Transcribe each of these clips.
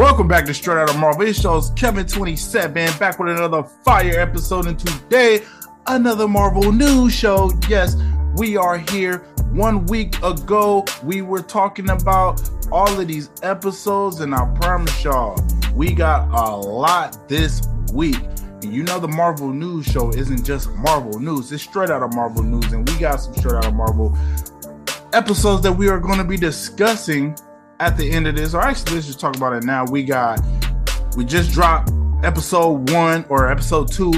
Welcome back to Straight Out of Marvel. It shows Kevin27 back with another fire episode. And today, another Marvel news show. Yes, we are here. One week ago, we were talking about all of these episodes, and I promise y'all, we got a lot this week. And you know, the Marvel news show isn't just Marvel news, it's straight out of Marvel news, and we got some straight out of Marvel episodes that we are going to be discussing at the end of this, or actually, let's just talk about it now. We got, we just dropped episode one or episode two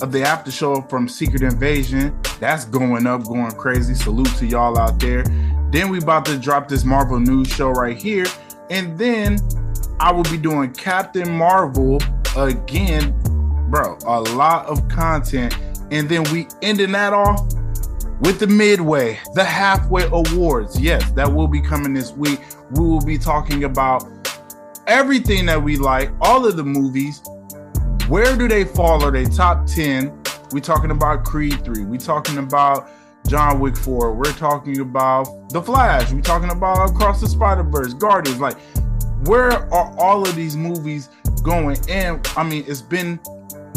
of the after show from Secret Invasion. That's going up, going crazy. Salute to y'all out there. Then we about to drop this Marvel news show right here, and then I will be doing Captain Marvel again, bro. A lot of content, and then we ending that off with the midway, the halfway awards. Yes, that will be coming this week. We will be talking about everything that we like, all of the movies. Where do they fall? Are they top 10? We talking about Creed 3. We talking about John Wick 4. We're talking about The Flash. We talking about Across the Spider-Verse, Guardians. Like, where are all of these movies going? And I mean, it's been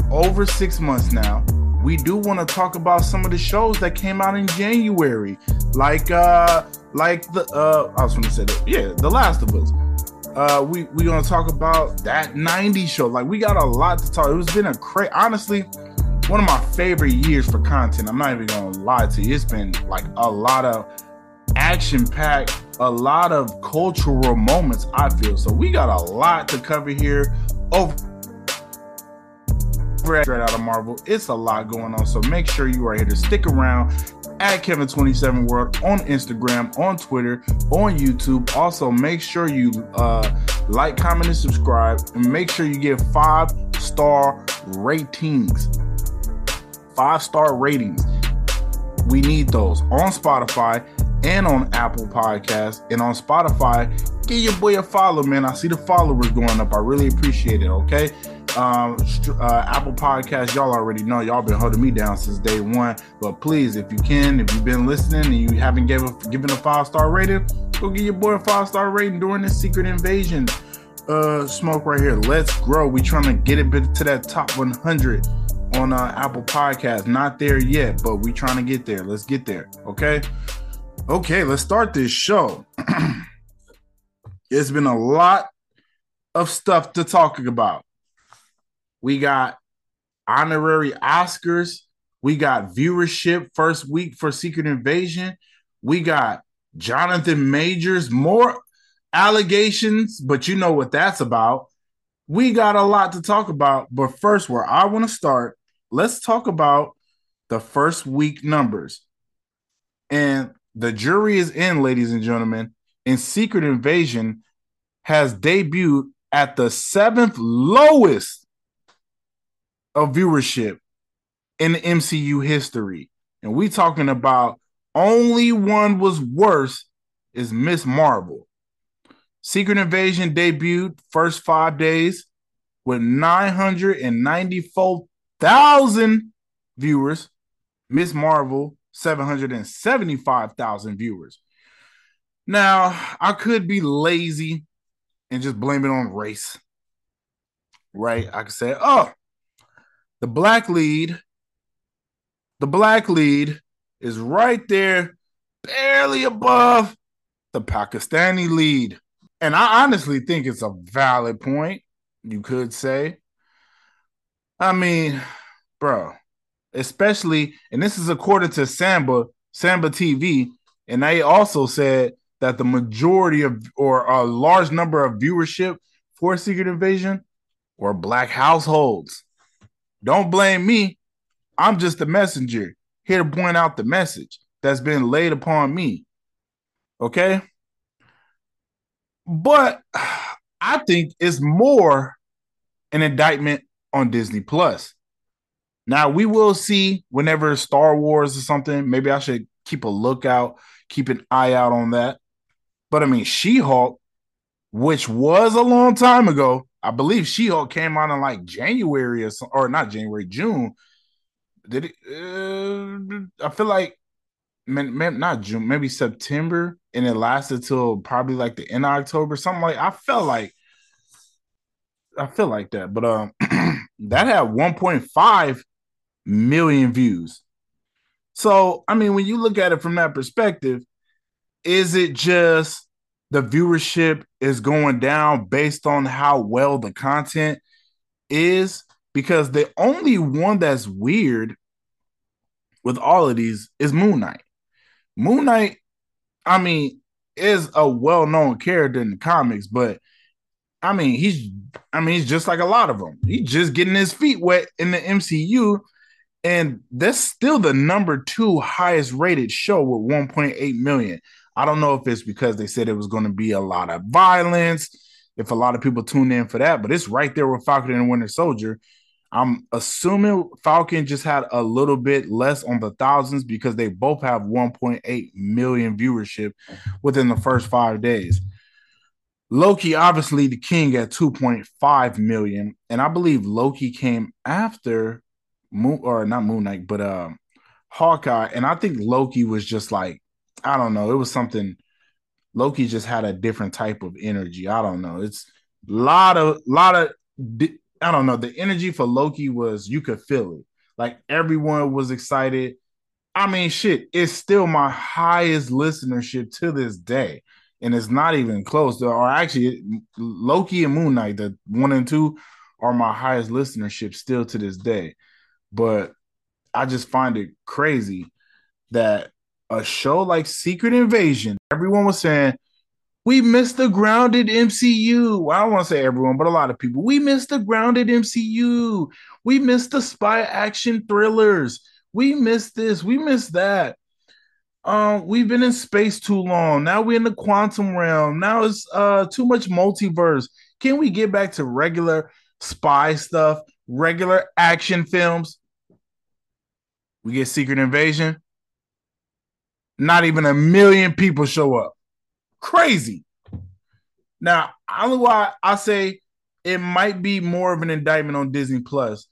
over six months now we do want to talk about some of the shows that came out in January, like uh like the uh I was going to say that yeah, The Last of Us. Uh, we we gonna talk about that '90s show. Like we got a lot to talk. It was been a crazy, honestly, one of my favorite years for content. I'm not even gonna lie to you. It's been like a lot of action packed, a lot of cultural moments. I feel so. We got a lot to cover here. Over straight out of Marvel. It's a lot going on. So make sure you are here to stick around at Kevin27 World on Instagram, on Twitter, on YouTube. Also, make sure you uh, like, comment, and subscribe. And make sure you give five star ratings. Five star ratings. We need those on Spotify and on Apple Podcasts. And on Spotify, give your boy a follow, man. I see the followers going up. I really appreciate it. Okay um, uh, Apple Podcast, y'all already know y'all been holding me down since day one. But please, if you can, if you've been listening and you haven't given given a five star rating, go give your boy a five star rating during this Secret Invasion uh, smoke right here. Let's grow. We trying to get it to that top 100 on uh, Apple Podcast. Not there yet, but we trying to get there. Let's get there. Okay. Okay, let's start this show. it's been a lot of stuff to talk about. We got honorary Oscars. We got viewership first week for Secret Invasion. We got Jonathan Majors, more allegations, but you know what that's about. We got a lot to talk about, but first, where I want to start, let's talk about the first week numbers. And the jury is in, ladies and gentlemen, and Secret Invasion has debuted at the seventh lowest of viewership in MCU history. And we talking about only one was worse is Miss Marvel. Secret Invasion debuted first five days with 994,000 viewers. Miss Marvel, 775,000 viewers. Now, I could be lazy and just blame it on race. Right? I could say, oh, the black lead, the black lead is right there, barely above the Pakistani lead. And I honestly think it's a valid point, you could say. I mean, bro, especially, and this is according to Samba, Samba TV, and they also said that the majority of or a large number of viewership for Secret Invasion were black households. Don't blame me. I'm just the messenger here to point out the message that's been laid upon me. Okay. But I think it's more an indictment on Disney Plus. Now we will see whenever Star Wars or something. Maybe I should keep a lookout, keep an eye out on that. But I mean, She Hulk, which was a long time ago, I believe She Hulk came out in like January or, or not January, June. Did it? Uh, I feel like, man, man, not June, maybe September, and it lasted till probably like the end of October, something like. I felt like I feel like that, but um, that had 1.5 million views. So, I mean, when you look at it from that perspective, is it just the viewership is going down based on how well the content is? Because the only one that's weird with all of these is Moon Knight. Moon Knight, I mean, is a well-known character in the comics, but I mean, he's I mean, he's just like a lot of them. He's just getting his feet wet in the MCU, and that's still the number two highest rated show with 1.8 million. I don't know if it's because they said it was going to be a lot of violence, if a lot of people tuned in for that, but it's right there with Falcon and Winter Soldier. I'm assuming Falcon just had a little bit less on the thousands because they both have 1.8 million viewership within the first five days. Loki, obviously, the king at 2.5 million. And I believe Loki came after Moon or not Moon Knight, but um Hawkeye. And I think Loki was just like, I don't know, it was something Loki just had a different type of energy. I don't know. It's a lot of lot of I don't know. The energy for Loki was you could feel it. Like everyone was excited. I mean, shit, it's still my highest listenership to this day. And it's not even close. Or actually, Loki and Moon Knight, the one and two, are my highest listenership still to this day. But I just find it crazy that a show like Secret Invasion, everyone was saying, we missed the grounded MCU. I don't want to say everyone, but a lot of people. We missed the grounded MCU. We missed the spy action thrillers. We missed this. We missed that. Um, we've been in space too long. Now we're in the quantum realm. Now it's uh too much multiverse. Can we get back to regular spy stuff, regular action films? We get Secret Invasion. Not even a million people show up. Crazy. Now, only why I say it might be more of an indictment on Disney Plus.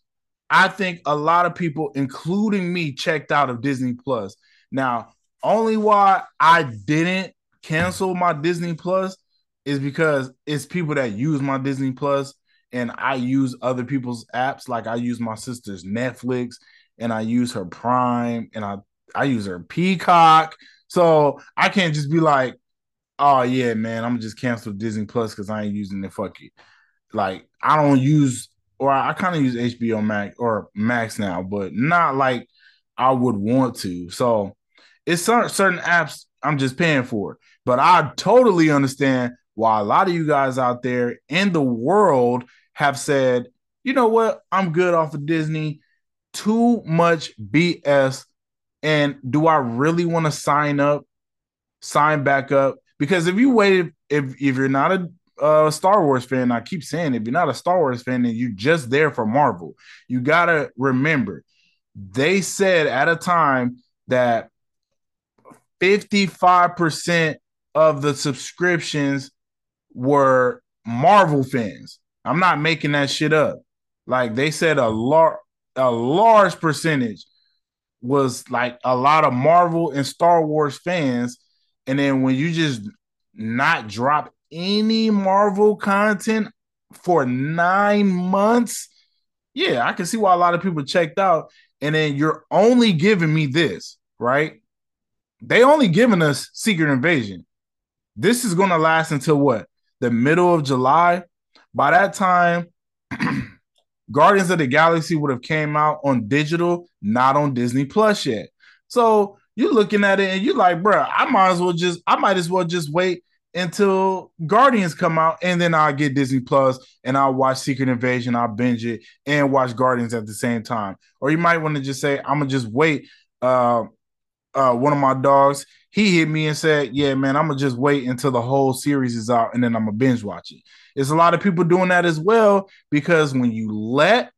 I think a lot of people, including me, checked out of Disney Plus. Now, only why I didn't cancel my Disney Plus is because it's people that use my Disney Plus and I use other people's apps. Like I use my sister's Netflix and I use her Prime and I I use her Peacock. So I can't just be like, oh yeah, man, I'm just cancel Disney Plus because I ain't using it. Fuck it. Like I don't use or I, I kind of use HBO Max or Max now, but not like I would want to. So it's certain apps I'm just paying for. But I totally understand why a lot of you guys out there in the world have said, you know what, I'm good off of Disney. Too much BS. And do I really want to sign up, sign back up? Because if you waited, if if you're not a Star Wars fan, I keep saying if you're not a Star Wars fan, and you're just there for Marvel. You gotta remember, they said at a time that 55% of the subscriptions were Marvel fans. I'm not making that shit up. Like they said a large a large percentage was like a lot of Marvel and Star Wars fans. And then when you just not drop any Marvel content for nine months, yeah, I can see why a lot of people checked out. And then you're only giving me this, right? They only given us Secret Invasion. This is going to last until what? The middle of July. By that time, Guardians of the Galaxy would have came out on digital, not on Disney Plus yet. So you're looking at it and you're like, bro, I might as well just, I might as well just wait until Guardians come out and then I'll get Disney Plus and I'll watch Secret Invasion, I'll binge it and watch Guardians at the same time. Or you might want to just say, I'm gonna just wait uh, uh, one of my dogs, he hit me and said, "Yeah, man, I'm gonna just wait until the whole series is out and then I'm gonna binge watch it." There's a lot of people doing that as well because when you let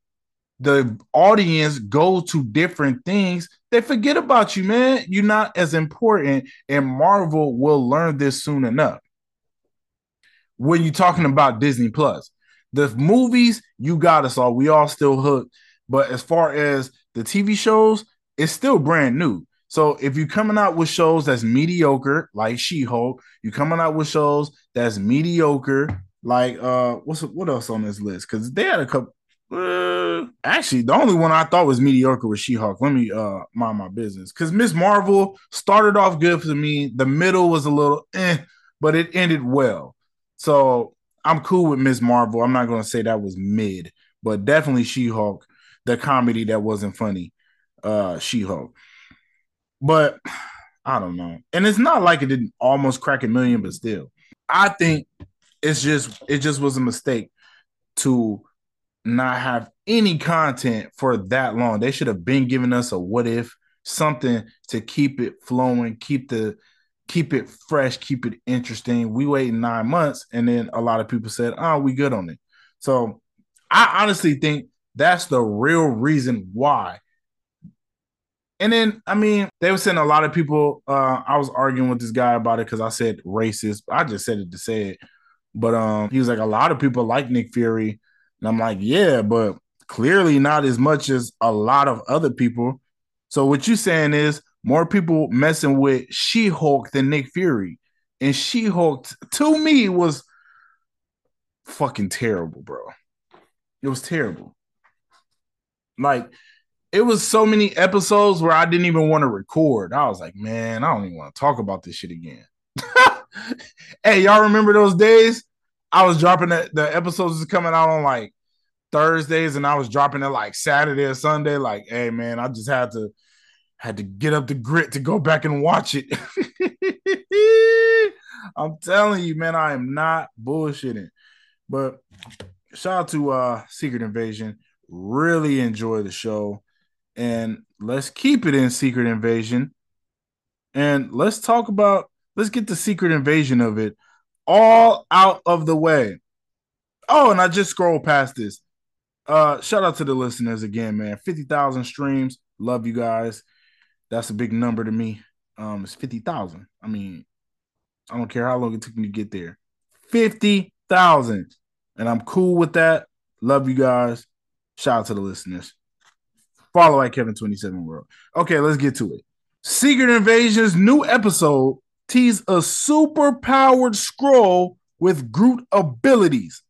the audience go to different things, they forget about you, man. You're not as important, and Marvel will learn this soon enough. When you're talking about Disney Plus, the movies you got us all, we all still hooked. But as far as the TV shows, it's still brand new. So if you're coming out with shows that's mediocre, like She-Hulk, you're coming out with shows that's mediocre, Like uh, what's what else on this list? Because they had a couple. Uh, actually, the only one I thought was mediocre was She-Hulk. Let me uh mind my business. Because Miss Marvel started off good for me. The middle was a little eh, but it ended well. So I'm cool with Miss Marvel. I'm not gonna say that was mid, but definitely She-Hulk, the comedy that wasn't funny. Uh She-Hulk. But I don't know. And it's not like it didn't almost crack a million, but still. I think it's just it just was a mistake to not have any content for that long. They should have been giving us a what if something to keep it flowing, keep the keep it fresh, keep it interesting. We wait nine months, and then a lot of people said, "Oh, we good on it." So I honestly think that's the real reason why. And then, I mean, they were saying a lot of people. Uh, I was arguing with this guy about it because I said racist. I just said it to say it. But um, he was like, a lot of people like Nick Fury, and I'm like, yeah, but clearly not as much as a lot of other people. So what you saying is more people messing with She-Hulk than Nick Fury, and She-Hulk to me was fucking terrible, bro. It was terrible. Like it was so many episodes where I didn't even want to record. I was like, man, I don't even want to talk about this shit again. hey, y'all remember those days? I was dropping the, the episodes was coming out on like Thursdays, and I was dropping it like Saturday or Sunday. Like, hey man, I just had to had to get up the grit to go back and watch it. I'm telling you, man, I am not bullshitting. But shout out to uh Secret Invasion. Really enjoy the show. And let's keep it in Secret Invasion. And let's talk about let's get the secret invasion of it all out of the way. Oh, and I just scrolled past this. Uh, shout out to the listeners again, man. 50,000 streams. Love you guys. That's a big number to me. Um, it's 50,000. I mean, I don't care how long it took me to get there. 50,000. And I'm cool with that. Love you guys. Shout out to the listeners. Follow at Kevin27 World. Okay, let's get to it. Secret Invasion's new episode tease a super powered Skrull with Groot abilities.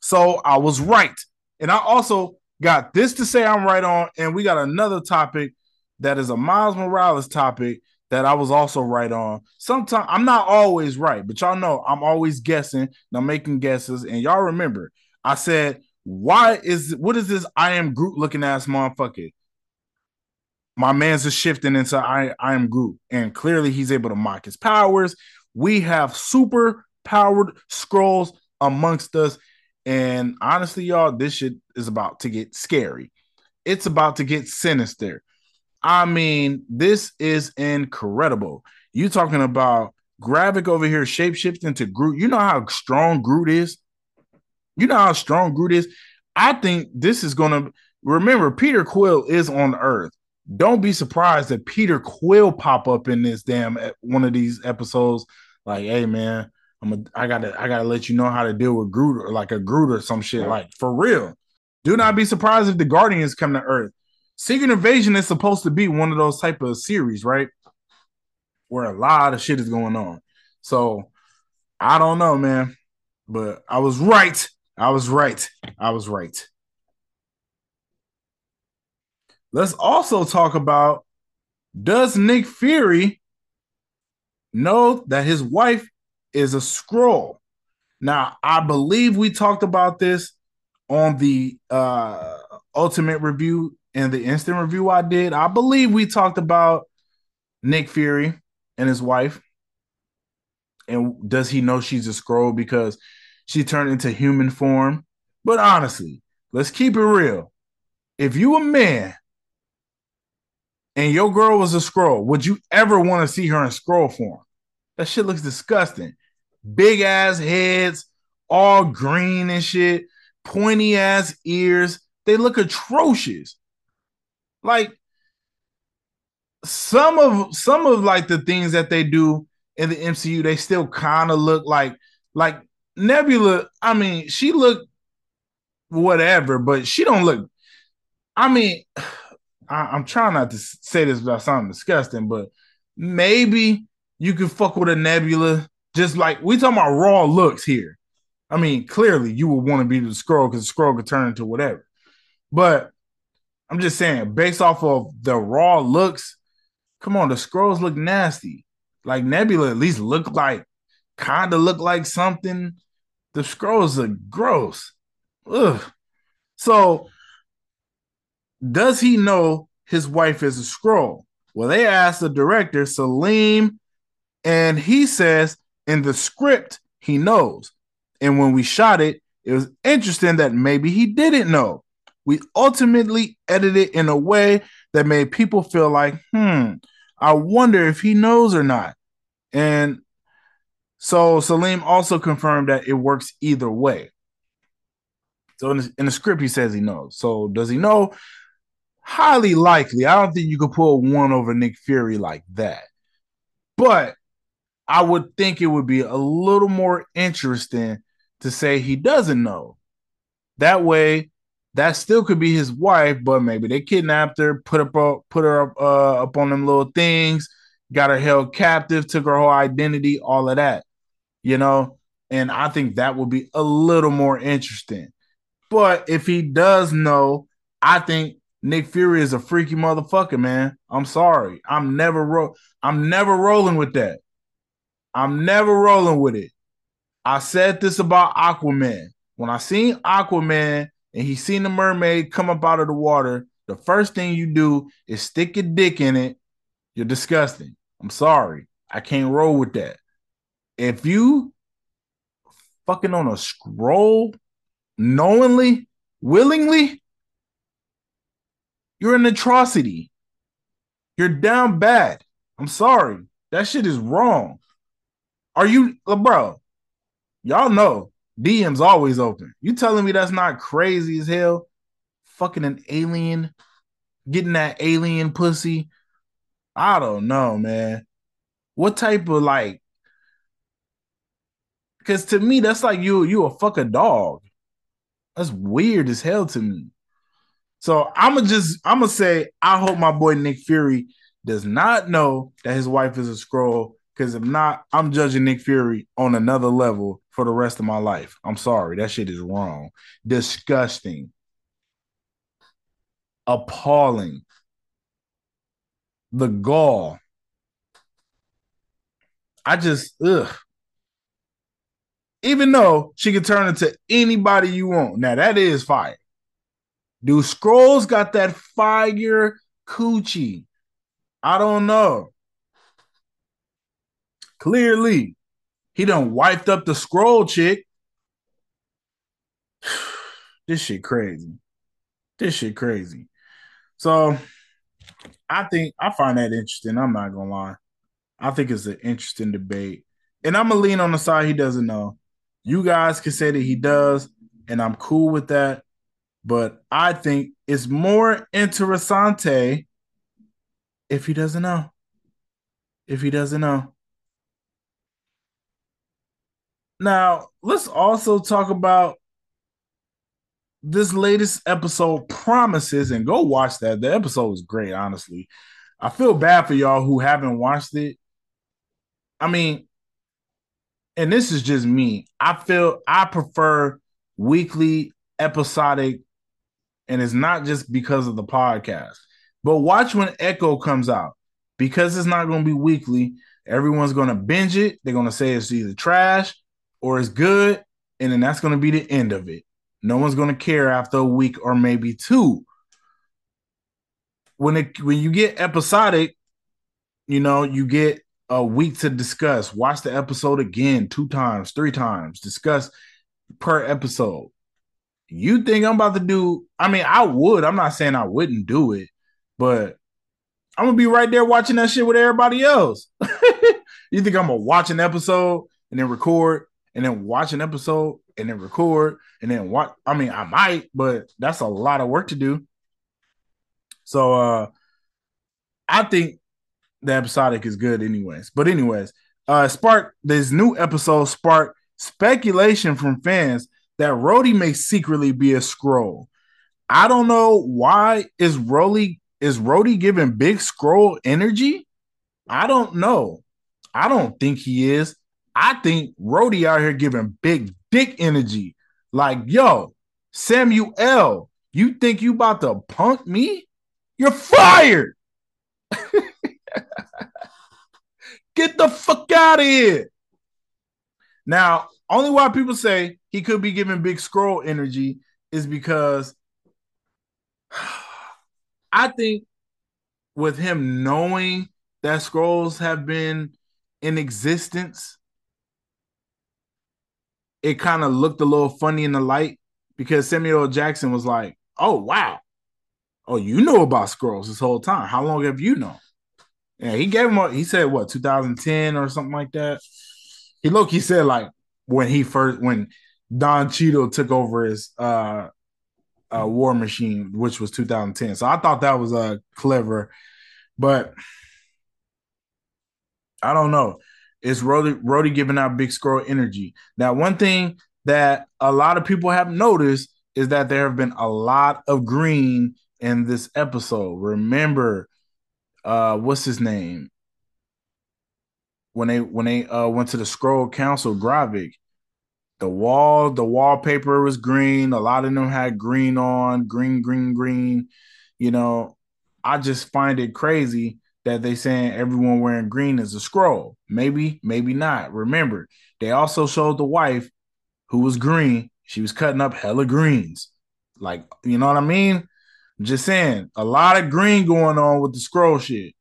So I was right. And I also got this to say I'm right on. And we got another topic that is a Miles Morales topic that I was also right on. Sometimes I'm not always right, but y'all know I'm always guessing I'm making guesses. And y'all remember, I said, why is what is this I am Groot looking ass motherfucker? My man's is shifting into I, I am Groot, and clearly he's able to mock his powers. We have super powered Skrulls amongst us. And honestly, y'all, this shit is about to get scary. It's about to get sinister. I mean, this is incredible. You talking about Gravik over here shapeshifting to Groot. You know how strong Groot is? You know how strong Groot is? I think this is going to remember Peter Quill is on Earth. Don't be surprised that Peter Quill pop up in this damn eh, one of these episodes. Like, hey man, I'm a, I gotta I gotta let you know how to deal with Groot or like a Groot or some shit. Like for real. Do not be surprised if the Guardians come to Earth. Secret Invasion is supposed to be one of those type of series, right? Where a lot of shit is going on. So I don't know, man. But I was right. I was right. I was right. Let's also talk about does Nick Fury know that his wife is a Skrull? Now, I believe we talked about this on the uh ultimate review and the instant review I did, I believe we talked about Nick Fury and his wife. And does he know she's a Skrull? because she turned into human form? But honestly, let's keep it real. If you a man and your girl was a Skrull, would you ever want to see her in Skrull form? That shit looks disgusting. Big ass heads, all green and shit, pointy ass ears. They look atrocious like some of some of like the things that they do in the MCU, they still kind of look like like Nebula. I mean, she looked whatever, but she don't look. I mean, I, am trying not to say this without sounding disgusting, but maybe you could fuck with a Nebula. Just like we talking about raw looks here. I mean, clearly you would want to be the Skrull because the Skrull could turn into whatever. But I'm just saying, based off of the raw looks, come on, the Skrulls look nasty. Like Nebula at least look like kind of look like something. The Skrulls are gross. Ugh. So does he know his wife is a Skrull? Well, they asked the director, Selim, and he says in the script he knows. And when we shot it, it was interesting that maybe he didn't know. We ultimately edited it in a way that made people feel like, hmm, I wonder if he knows or not. And so Selim also confirmed that it works either way. So in the, in the script, he says he knows. So does he know? Highly likely. I don't think you could pull one over Nick Fury like that. But I would think it would be a little more interesting to say he doesn't know. That way, that still could be his wife, but maybe they kidnapped her, put up, put her up, uh, up on them little things, got her held captive, took her whole identity, all of that, you know. And I think that would be a little more interesting. But if he does know, I think Nick Fury is a freaky motherfucker, man. I'm sorry. I'm never ro- I'm never rolling with that. I'm never rolling with it. I said this about Aquaman. When I seen Aquaman and he seen the mermaid come up out of the water, the first thing you do is stick your dick in it. You're disgusting. I'm sorry. I can't roll with that. If you fucking on a Skrull knowingly, willingly, you're an atrocity. You're down bad. I'm sorry. That shit is wrong. Are you, uh, bro? Y'all know DM's always open. You telling me that's not crazy as hell? Fucking an alien, getting that alien pussy. I don't know, man. What type of like? Because to me, that's like you you a fuck a dog. That's weird as hell to me. So I'm gonna just I'm gonna say I hope my boy Nick Fury does not know that his wife is a Skrull. because if not, I'm judging Nick Fury on another level for the rest of my life. I'm sorry. That shit is wrong. Disgusting. Appalling. The gall. I just, ugh. Even though she can turn into anybody you want. Now, that is fire. Do Skrulls got that fire coochie? I don't know. Clearly, he done wiped up the Skrull chick. this shit crazy. This shit crazy. So I think I find that interesting. I'm not gonna lie. I think it's an interesting debate. And I'm gonna lean on the side he doesn't know. You guys can say that he does, and I'm cool with that. But I think it's more interessante if he doesn't know. If he doesn't know. Now, let's also talk about this latest episode promises and go watch that. The episode was great, honestly. I feel bad for y'all who haven't watched it. I mean, and this is just me. I feel I prefer weekly episodic, and it's not just because of the podcast. But watch when Echo comes out because it's not going to be weekly. Everyone's going to binge it. They're going to say it's either trash or it's good, and then that's going to be the end of it. No one's going to care after a week or maybe two. When it when you get episodic, you know, you get a week to discuss. Watch the episode again, two times, three times, discuss per episode. You think I'm about to do? I mean, I would. I'm not saying I wouldn't do it, but I'm gonna be right there watching that shit with everybody else. you think I'm gonna watch an episode and then record and then watch an episode and then record and then watch. I mean, I might, but that's a lot of work to do. So uh I think the episodic is good anyways. But anyways, uh Spark this new episode sparked speculation from fans that Rhodey may secretly be a Skrull. I don't know why is Rhodey is Rhodey giving big Skrull energy? I don't know. I don't think he is. I think Rhodey out here giving big dick energy. Like, yo, Samuel, you think you about to punk me? You're fired. Get the fuck out of here. Now, only why people say he could be giving Big Skrull energy is because I think with him knowing that Skrulls have been in existence, it kind of looked a little funny in the light because Samuel Jackson was like, "Oh wow, oh you know about Skrulls this whole time. How long have you known?" Yeah, he gave him. A, he said what 2010 or something like that. He look. He said like when he first when Don Cheadle took over his uh, uh War Machine, which was 2010. So I thought that was uh clever, but I don't know. It's Rhodey, Rhodey giving out big Skrull energy. Now, one thing that a lot of people have noticed is that there have been a lot of green in this episode. Remember, uh, what's his name? When they when they uh went to the Skrull Council, Gravik, the wall, the wallpaper was green. A lot of them had green on, green, green, green. You know, I just find it crazy that they saying everyone wearing green is a Skrull. Maybe, maybe not. Remember, they also showed the wife who was green. She was cutting up hella greens. Like, you know what I mean? Just saying, a lot of green going on with the Skrull shit.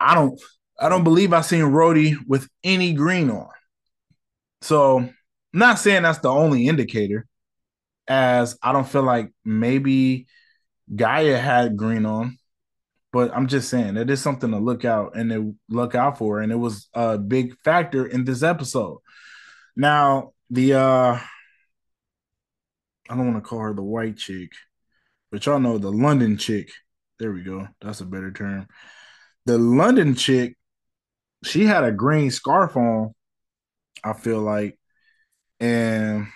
I don't I don't believe I seen Rhodey with any green on. So I'm not saying that's the only indicator, as I don't feel like maybe G'iah had green on. But I'm just saying it is something to look out and to look out for. And it was a big factor in this episode. Now, the uh I don't want to call her the white chick, but y'all know the London chick. There we go. That's a better term. The London chick, she had a green scarf on, I feel like. And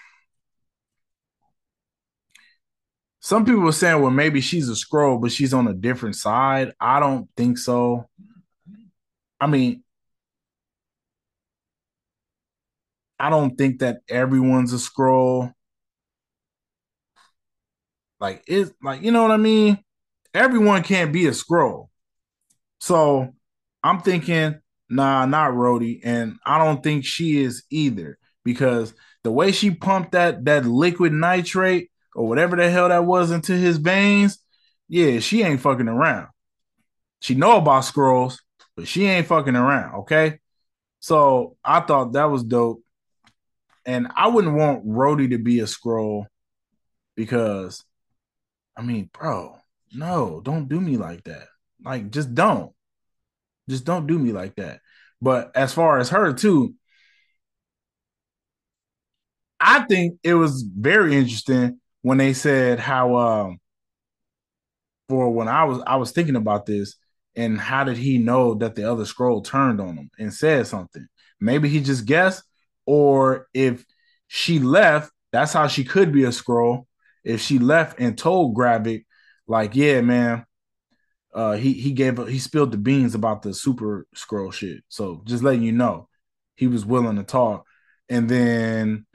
some people were saying, well, maybe she's a Skrull, but she's on a different side. I don't think so. I mean, I don't think that everyone's a Skrull. Like it's like you know what I mean? Everyone can't be a Skrull. So I'm thinking, nah, not Rhodey. And I don't think she is either because the way she pumped that that liquid nitrate or whatever the hell that was into his veins, yeah, she ain't fucking around. She know about Skrulls, but she ain't fucking around, okay? So I thought that was dope. And I wouldn't want Rhodey to be a Skrull because I mean, bro, no, don't do me like that. Like, just don't. Just don't do me like that. But as far as her, too, I think it was very interesting when they said how um for when I was I was thinking about this and how did he know that the other Skrull turned on him and said something? Maybe he just guessed, or if she left, that's how she could be a Skrull. If she left and told Gravik, like, yeah, man, uh, he he gave he spilled the beans about the super Skrull shit. So just letting you know, he was willing to talk. And then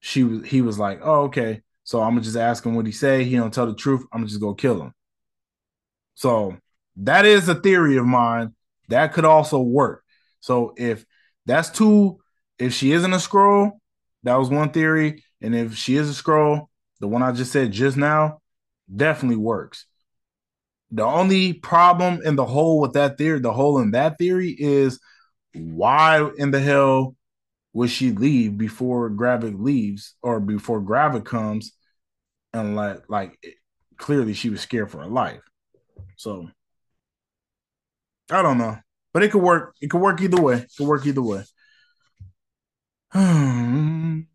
she was he was like, oh okay. So I'm gonna just ask him what he say. He don't tell the truth. I'm just gonna kill him. So that is a theory of mine. That could also work. So if that's two, if she isn't a Skrull, that was one theory. And if she is a Skrull, the one I just said just now, definitely works. The only problem in the hole with that theory, the hole in that theory is why in the hell would she leave before Gravik leaves or before Gravik comes? And like, like clearly she was scared for her life. So I don't know, but it could work. It could work either way. It could work either way. Hmm.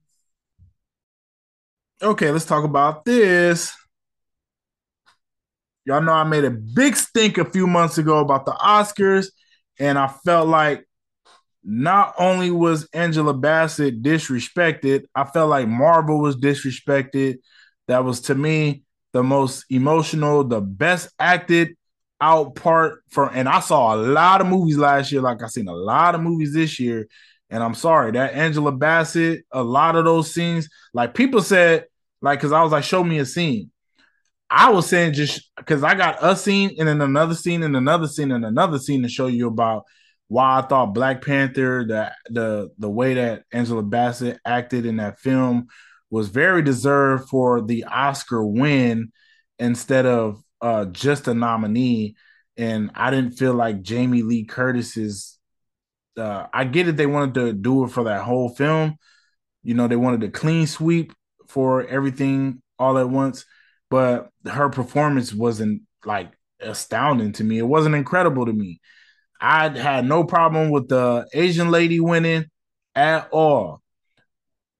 Okay, let's talk about this. Y'all know I made a big stink a few months ago about the Oscars, and I felt like not only was Angela Bassett disrespected, I felt like Marvel was disrespected. That was to me the most emotional, the best acted out part for and I saw a lot of movies last year, like I seen a lot of movies this year, And I'm sorry that Angela Bassett, a lot of those scenes, like people said, like, cause I was like, show me a scene. I was saying just because I got a scene and then another scene and another scene and another scene to show you about why I thought Black Panther, the the the way that Angela Bassett acted in that film was very deserved for the Oscar win instead of uh, just a nominee. And I didn't feel like Jamie Lee Curtis's. Uh, I get it; they wanted to do it for that whole film. You know, they wanted a clean sweep for everything all at once but her performance wasn't like astounding to me. It wasn't incredible to me. I had no problem with the Asian lady winning at all,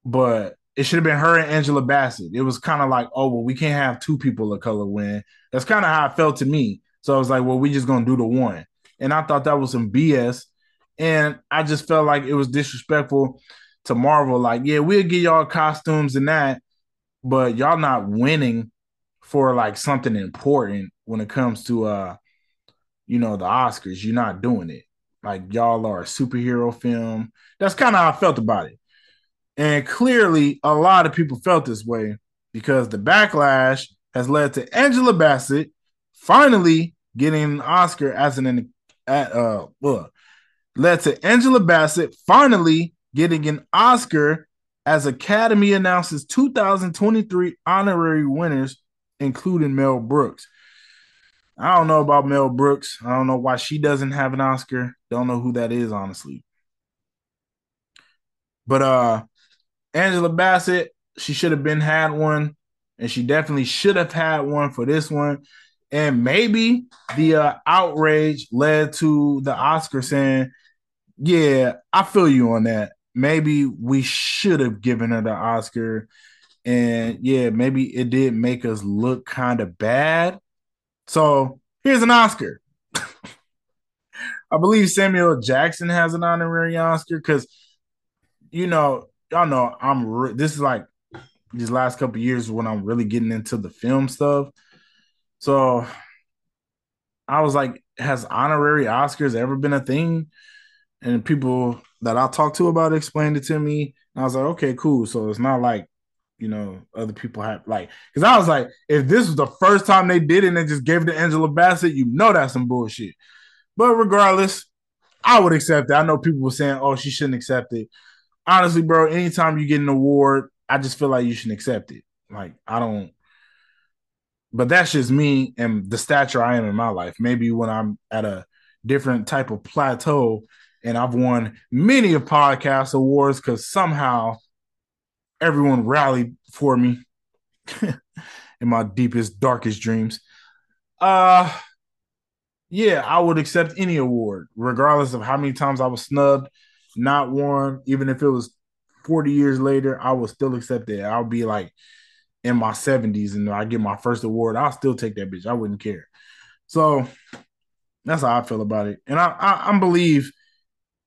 but it should have been her and Angela Bassett. It was kind of like, oh well, we can't have two people of color win. That's kind of how it felt to me. So I was like, well, we just gonna do the one, and I thought that was some BS, and I just felt like it was disrespectful to Marvel. Like, yeah, we'll get y'all costumes and that, but y'all not winning for like something important when it comes to uh you know the Oscars. You're not doing it. Like y'all are a superhero film. That's kind of how I felt about it. And clearly a lot of people felt this way because the backlash has led to Angela Bassett finally getting an Oscar as an at uh well, led to Angela Bassett finally getting an Oscar as Academy announces 2023 honorary winners including Mel Brooks. I don't know about Mel Brooks. I don't know why she doesn't have an Oscar. Don't know who that is, honestly. But uh Angela Bassett, she should have been had one, and she definitely should have had one for this one. And maybe the uh, outrage led to the Oscar saying, "Yeah, I feel you on that. Maybe we should have given her the Oscar and yeah, maybe it did make us look kind of bad. So here's an Oscar. I believe Samuel Jackson has an honorary Oscar because, you know, y'all know I'm. Re- this is like these last couple years when I'm really getting into the film stuff. So I was like, has honorary Oscars ever been a thing? And people that I talked to about it explained it to me. And I was like, okay, cool. So it's not like you know, other people have like because I was like, if this was the first time they did it and they just gave it to Angela Bassett, you know that's some bullshit. But regardless, I would accept it. I know people were saying, oh, she shouldn't accept it. Honestly, bro, anytime you get an award, I just feel like you should accept it. Like, I don't but that's just me and the stature I am in my life. Maybe when I'm at a different type of plateau and I've won many of podcast awards because somehow everyone rallied for me in my deepest, darkest dreams. Uh yeah, I would accept any award, regardless of how many times I was snubbed, not won, even if it was 40 years later, I would still accept it. I'll be like in my 70s and I get my first award, I'll still take that bitch. I wouldn't care. So that's how I feel about it. And I I, I believe,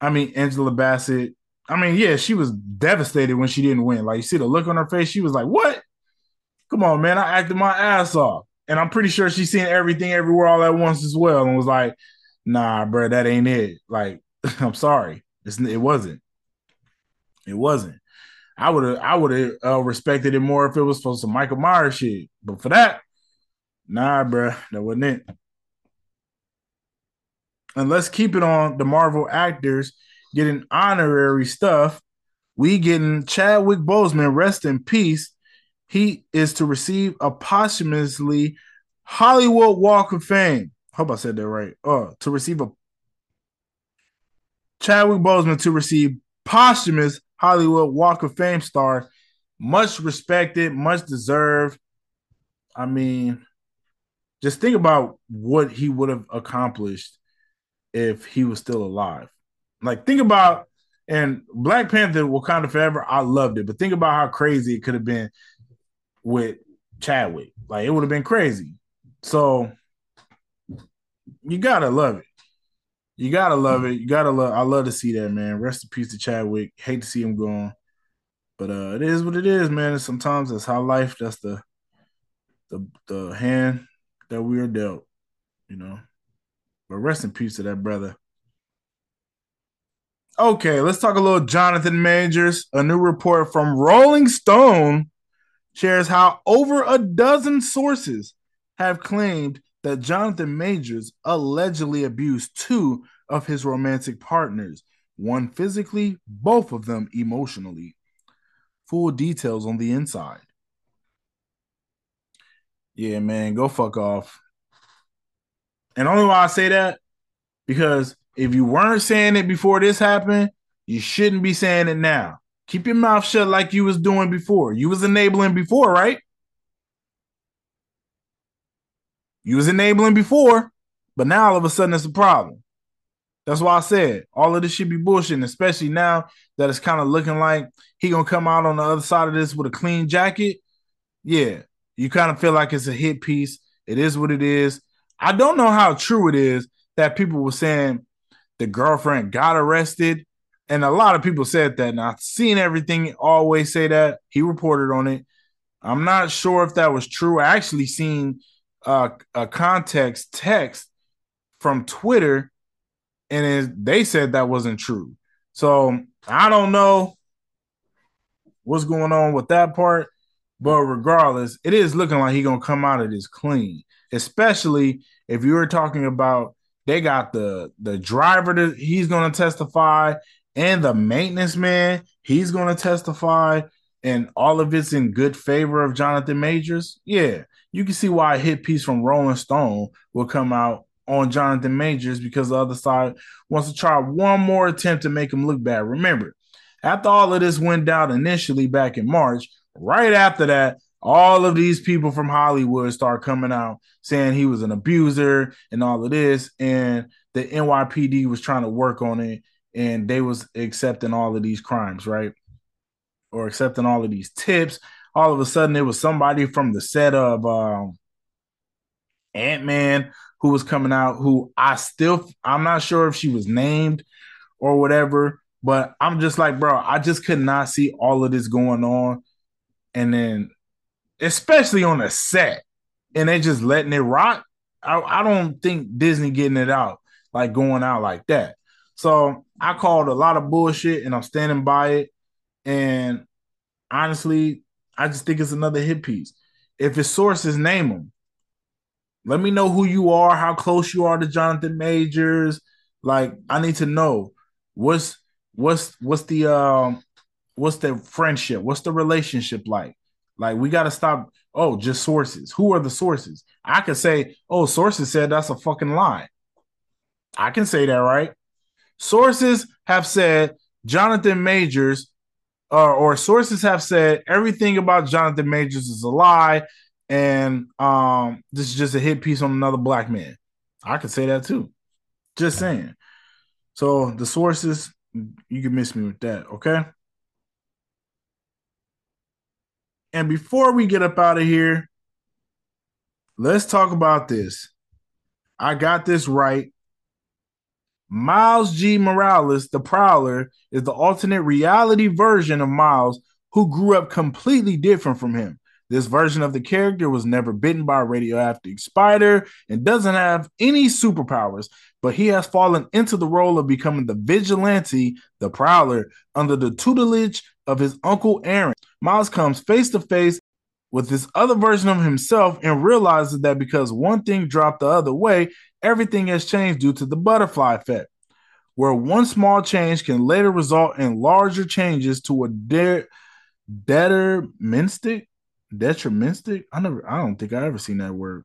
I mean, Angela Bassett I mean, yeah, she was devastated when she didn't win. Like you see the look on her face, she was like, "What? Come on, man! I acted my ass off." And I'm pretty sure she's seen everything everywhere all at once as well, and was like, "Nah, bro, that ain't it." Like, I'm sorry, it's, it wasn't. It wasn't. I would have, I would have uh, respected it more if it was for some Michael Myers shit. But for that, nah, bro, that wasn't it. And let's keep it on the Marvel actors getting honorary stuff. We getting Chadwick Boseman, rest in peace. He is to receive a posthumously Hollywood Walk of Fame. Hope I said that right. Uh, to receive a Chadwick Boseman to receive posthumous Hollywood Walk of Fame star. Much respected, much deserved. I mean, just think about what he would have accomplished if he was still alive. Like, think about and Black Panther Wakanda Forever. I loved it, but think about how crazy it could have been with Chadwick. Like, it would have been crazy. So you gotta love it. You gotta love it. You gotta love. I love to see that man. Rest in peace to Chadwick. Hate to see him gone, but uh, it is what it is, man. And sometimes that's how life. That's the the the hand that we are dealt, you know. But rest in peace to that brother. Okay, let's talk a little Jonathan Majors. A new report from Rolling Stone shares how over a dozen sources have claimed that Jonathan Majors allegedly abused two of his romantic partners, one physically, both of them emotionally. Full details on the inside. Yeah, man, go fuck off. And only why I say that because if you weren't saying it before this happened, you shouldn't be saying it now. Keep your mouth shut like you was doing before. You was enabling before, right? You was enabling before, but now all of a sudden it's a problem. That's why I said all of this should be bullshit, especially now that it's kind of looking like he gonna come out on the other side of this with a clean jacket. Yeah, you kind of feel like it's a hit piece. It is what it is. I don't know how true it is that people were saying the girlfriend got arrested. And a lot of people said that. And I've seen everything always say that. He reported on it. I'm not sure if that was true. I actually seen uh, a context text from Twitter, and it, they said that wasn't true. So I don't know what's going on with that part. But regardless, it is looking like he's gonna come out of this clean, especially if you were talking about they got the the driver that he's gonna testify and the maintenance man, he's gonna testify, and all of it's in good favor of Jonathan Majors. Yeah, you can see why a hit piece from Rolling Stone will come out on Jonathan Majors because the other side wants to try one more attempt to make him look bad. Remember, after all of this went down initially back in March, Right after that, all of these people from Hollywood start coming out saying he was an abuser and all of this, and the NYPD was trying to work on it, and they was accepting all of these crimes, right? Or accepting all of these tips. All of a sudden, it was somebody from the set of um, Ant Man who was coming out. Who I still, I'm not sure if she was named or whatever, but I'm just like, bro, I just could not see all of this going on and then especially on a set, and they just letting it rock. I, I don't think Disney getting it out like going out like that. So I called a lot of bullshit, and I'm standing by it. And honestly, I just think it's another hit piece. If it's sources, name them. Let me know who you are, how close you are to Jonathan Majors. Like, I need to know what's what's what's the um what's the friendship? What's the relationship like? Like we got to stop. Oh, just sources. Who are the sources? I could say, oh, sources said that's a fucking lie. I can say that, right? Sources have said Jonathan Majors, or, or sources have said everything about Jonathan Majors is a lie, and um, this is just a hit piece on another black man. I could say that too. Just saying. So the sources, you can miss me with that, okay? And before we get up out of here, let's talk about this. I got this right. Miles G. Morales, the Prowler, is the alternate reality version of Miles who grew up completely different from him. This version of the character was never bitten by a radioactive spider and doesn't have any superpowers, but he has fallen into the role of becoming the vigilante, the Prowler, under the tutelage of his uncle Aaron. Miles comes face to face with this other version of himself and realizes that because one thing dropped the other way, everything has changed due to the butterfly effect, where one small change can later result in larger changes to a de- deterministic, deterministic. I never, I don't think I ever seen that word.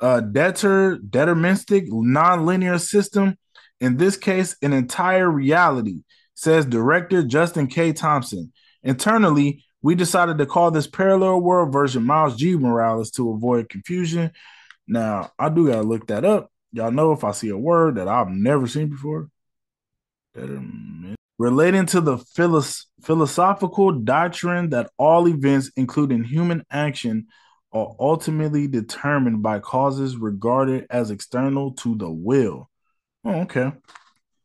Uh, deter, deterministic, non-linear system. In this case, an entire reality, says director Justin K. Thompson. Internally, we decided to call this parallel world version Miles G. Morales to avoid confusion. Now, I do gotta look that up. Y'all know if I see a word that I've never seen before, relating to the philosophical doctrine that all events, including human action, are ultimately determined by causes regarded as external to the will. Oh, okay. Let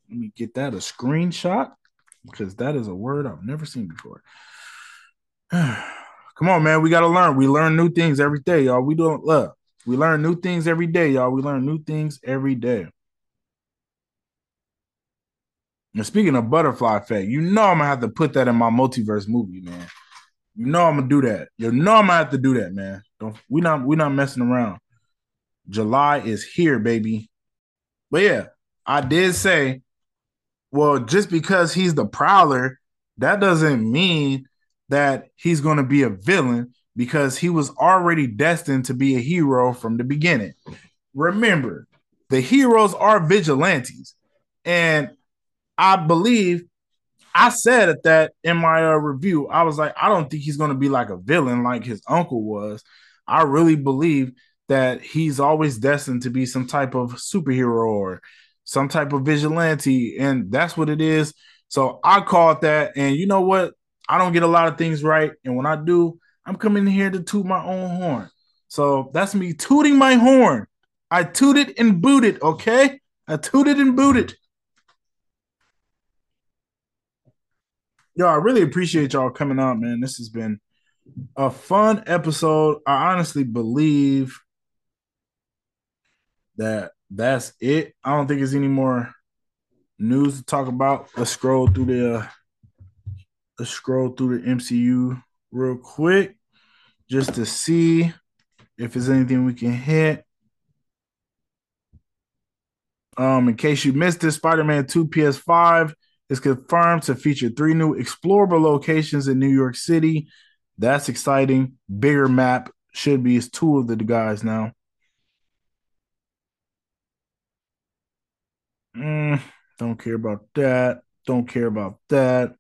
me get that a screenshot because that is a word I've never seen before. Come on, man. We got to learn. We learn new things every day, y'all. We don't look. We learn new things every day, y'all. We learn new things every day. And speaking of butterfly effect, you know I'm gonna have to put that in my multiverse movie, man. You know I'm gonna do that. You know I'm gonna have to do that, man. Don't we not we not messing around. July is here, baby. But yeah, I did say, well, just because he's the prowler, that doesn't mean that he's gonna be a villain because he was already destined to be a hero from the beginning. Remember, the heroes are vigilantes. And I believe I said at that in my uh, review, I was like, I don't think he's going to be like a villain like his uncle was. I really believe that he's always destined to be some type of superhero or some type of vigilante, and that's what it is. So I called that, and you know what? I don't get a lot of things right, and when I do, I'm coming here to toot my own horn. So that's me tooting my horn. I tooted and booted, okay? I tooted and booted. Yo, I really appreciate y'all coming out, man. This has been a fun episode. I honestly believe that that's it. I don't think there's any more news to talk about. Let's scroll through the let's scroll through the MCU real quick just to see if there's anything we can hit. Um, in case you missed this, Spider-Man 2 PS5 is confirmed to feature three new explorable locations in New York City. That's exciting. Bigger map should be it's two of the guys now. Mm, don't care about that. Don't care about that.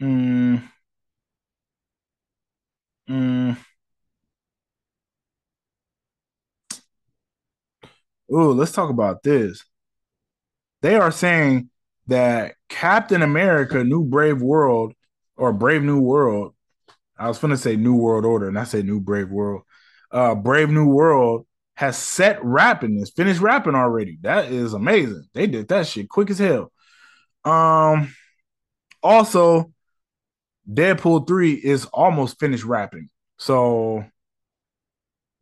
Mm. Mm. Oh, let's talk about this. They are saying that Captain America New Brave World or Brave New World, I was going to say New World Order and I say New Brave World. Uh, Brave New World has set wrapping, is finished wrapping already. That is amazing. They did that shit quick as hell. Um, also, Deadpool 3 is almost finished wrapping. So,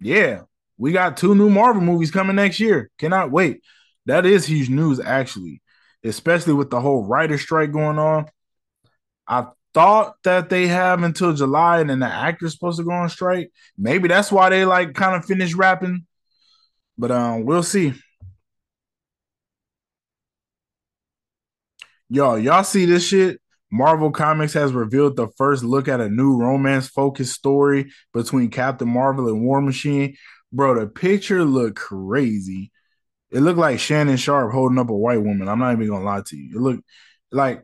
yeah, we got two new Marvel movies coming next year. Cannot wait. That is huge news, actually, especially with the whole writer strike going on. I thought that they have until July and then the actor's supposed to go on strike. Maybe that's why they like kind of finished wrapping. But um, we'll see. Yo, y'all see this shit? Marvel Comics has revealed the first look at a new romance focused story between Captain Marvel and War Machine. Bro, the picture looked crazy. It looked like Shannon Sharpe holding up a white woman. I'm not even gonna lie to you. It looked like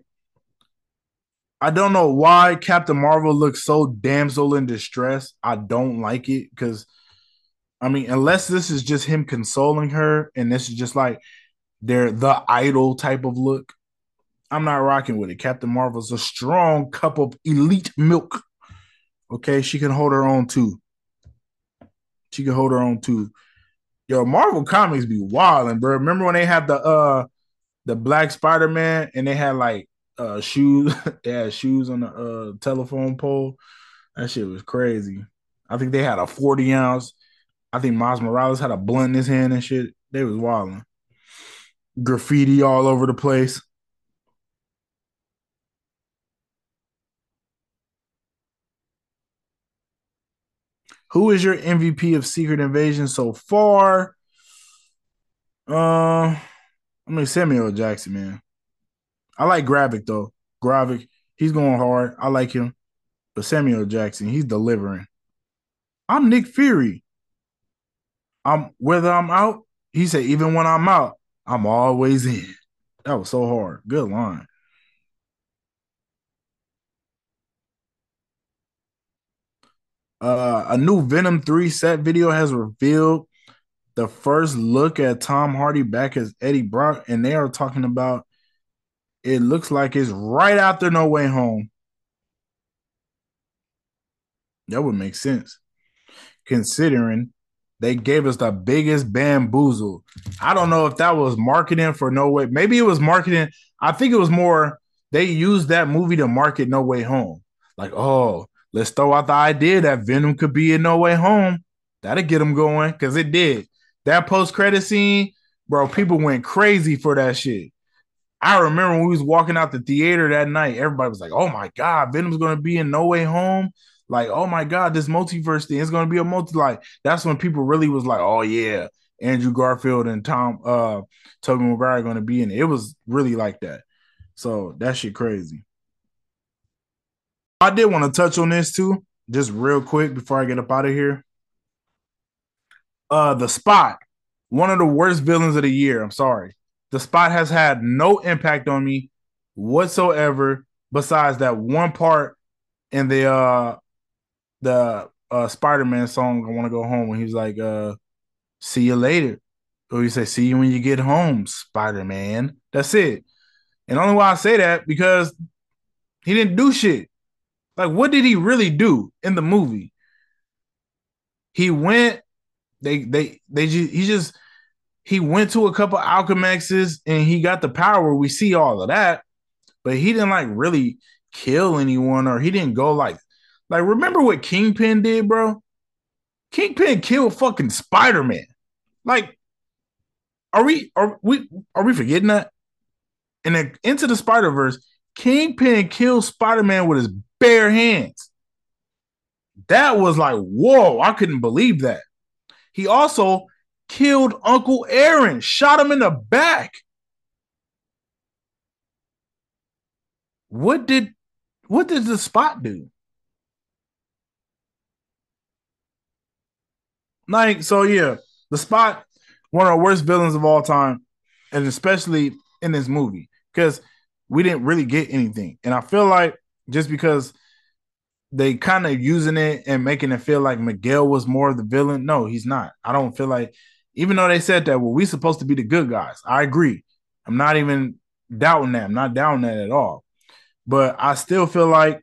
I don't know why Captain Marvel looks so damsel in distress. I don't like it because I mean, unless this is just him consoling her and this is just like they're the idol type of look, I'm not rocking with it. Captain Marvel's a strong cup of elite milk. Okay, she can hold her own too. She can hold her own too. Yo, Marvel comics be wilding, bro. Remember when they had the uh the Black Spider Man and they had like uh shoes? they had shoes on the uh telephone pole. That shit was crazy. I think they had a 40 ounce. I think Miles Morales had a blunt in his hand and shit. They was wilding. Graffiti all over the place. Who is your MVP of Secret Invasion so far? Uh, I mean Samuel Jackson, man. I like Gravik though. Gravik, he's going hard. I like him. But Samuel Jackson, he's delivering. I'm Nick Fury. I'm whether I'm out, he said, even when I'm out, I'm always in. That was so hard. Good line. Uh, a new Venom 3 set video has revealed the first look at Tom Hardy back as Eddie Brock, and they are talking about it looks like it's right after No Way Home. That would make sense, considering they gave us the biggest bamboozle. I don't know if that was marketing for No Way. Maybe it was marketing. I think it was more they used that movie to market No Way Home. Like, oh, let's throw out the idea that Venom could be in No Way Home. That'll get them going because it did. That post credit scene, bro, people went crazy for that shit. I remember when we was walking out the theater that night, everybody was like, "Oh my god, Venom's gonna be in No Way Home." Like, oh my god, this multiverse thing is gonna be a multi. Like, that's when people really was like, "Oh yeah, Andrew Garfield and Tom uh Tobey Maguire are gonna be in it." It was really like that. So that shit crazy. I did want to touch on this too, just real quick before I get up out of here. Uh, the spot, one of the worst villains of the year. I'm sorry the spot has had no impact on me whatsoever besides that one part in the uh the uh Spider-Man song I want to go home when he's like uh see you later or he say see you when you get home Spider-Man that's it and only why I say that because he didn't do shit like what did he really do in the movie he went they they they just he just he went to a couple Alchemaxes and he got the power. We see all of that, but he didn't like really kill anyone or he didn't go like like remember what Kingpin did, bro? Kingpin killed fucking Spider-Man. Like, are we are we are we forgetting that? And then into the Spider-Verse, Kingpin killed Spider-Man with his bare hands. That was like, whoa, I couldn't believe that. He also killed Uncle Aaron, shot him in the back. What did what did the spot do? Like, so yeah, the spot, one of the worst villains of all time, and especially in this movie, because we didn't really get anything. And I feel like just because they kind of using it and making it feel like Miguel was more of the villain. No, he's not. I don't feel like even though they said that, well, we supposed to be the good guys. I agree. I'm not even doubting that. I'm not doubting that at all. But I still feel like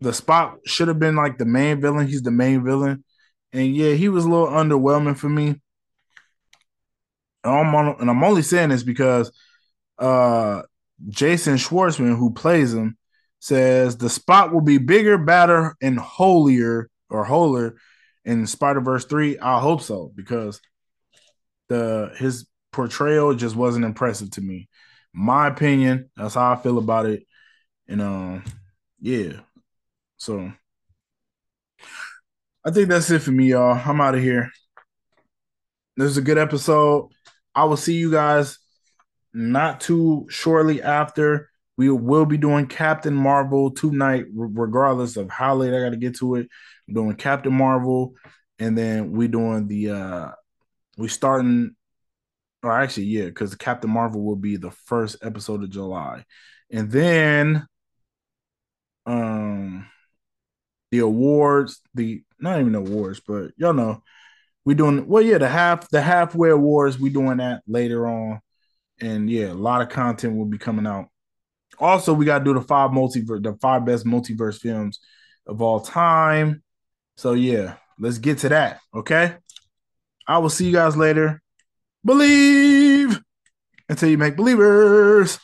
the spot should have been like the main villain. He's the main villain. And yeah, he was a little underwhelming for me. And I'm, on, and I'm only saying this because uh, Jason Schwartzman, who plays him, says the spot will be bigger, badder, and holier or holer in Spider Verse 3. I hope so because the his portrayal just wasn't impressive to me. My opinion, that's how I feel about it. And um, yeah. So I think that's it for me, y'all. I'm out of here. This is a good episode. I will see you guys not too shortly after. We will be doing Captain Marvel tonight, regardless of how late I got to get to it. I'm doing Captain Marvel, and then we doing the uh we starting or actually yeah because captain marvel will be the first episode of july and then um the awards the not even awards but y'all know we doing well yeah the half the halfway awards we doing that later on and yeah a lot of content will be coming out also we got to do the five multiverse the five best multiverse films of all time so yeah let's get to that okay I will see you guys later. Believe until you make believers.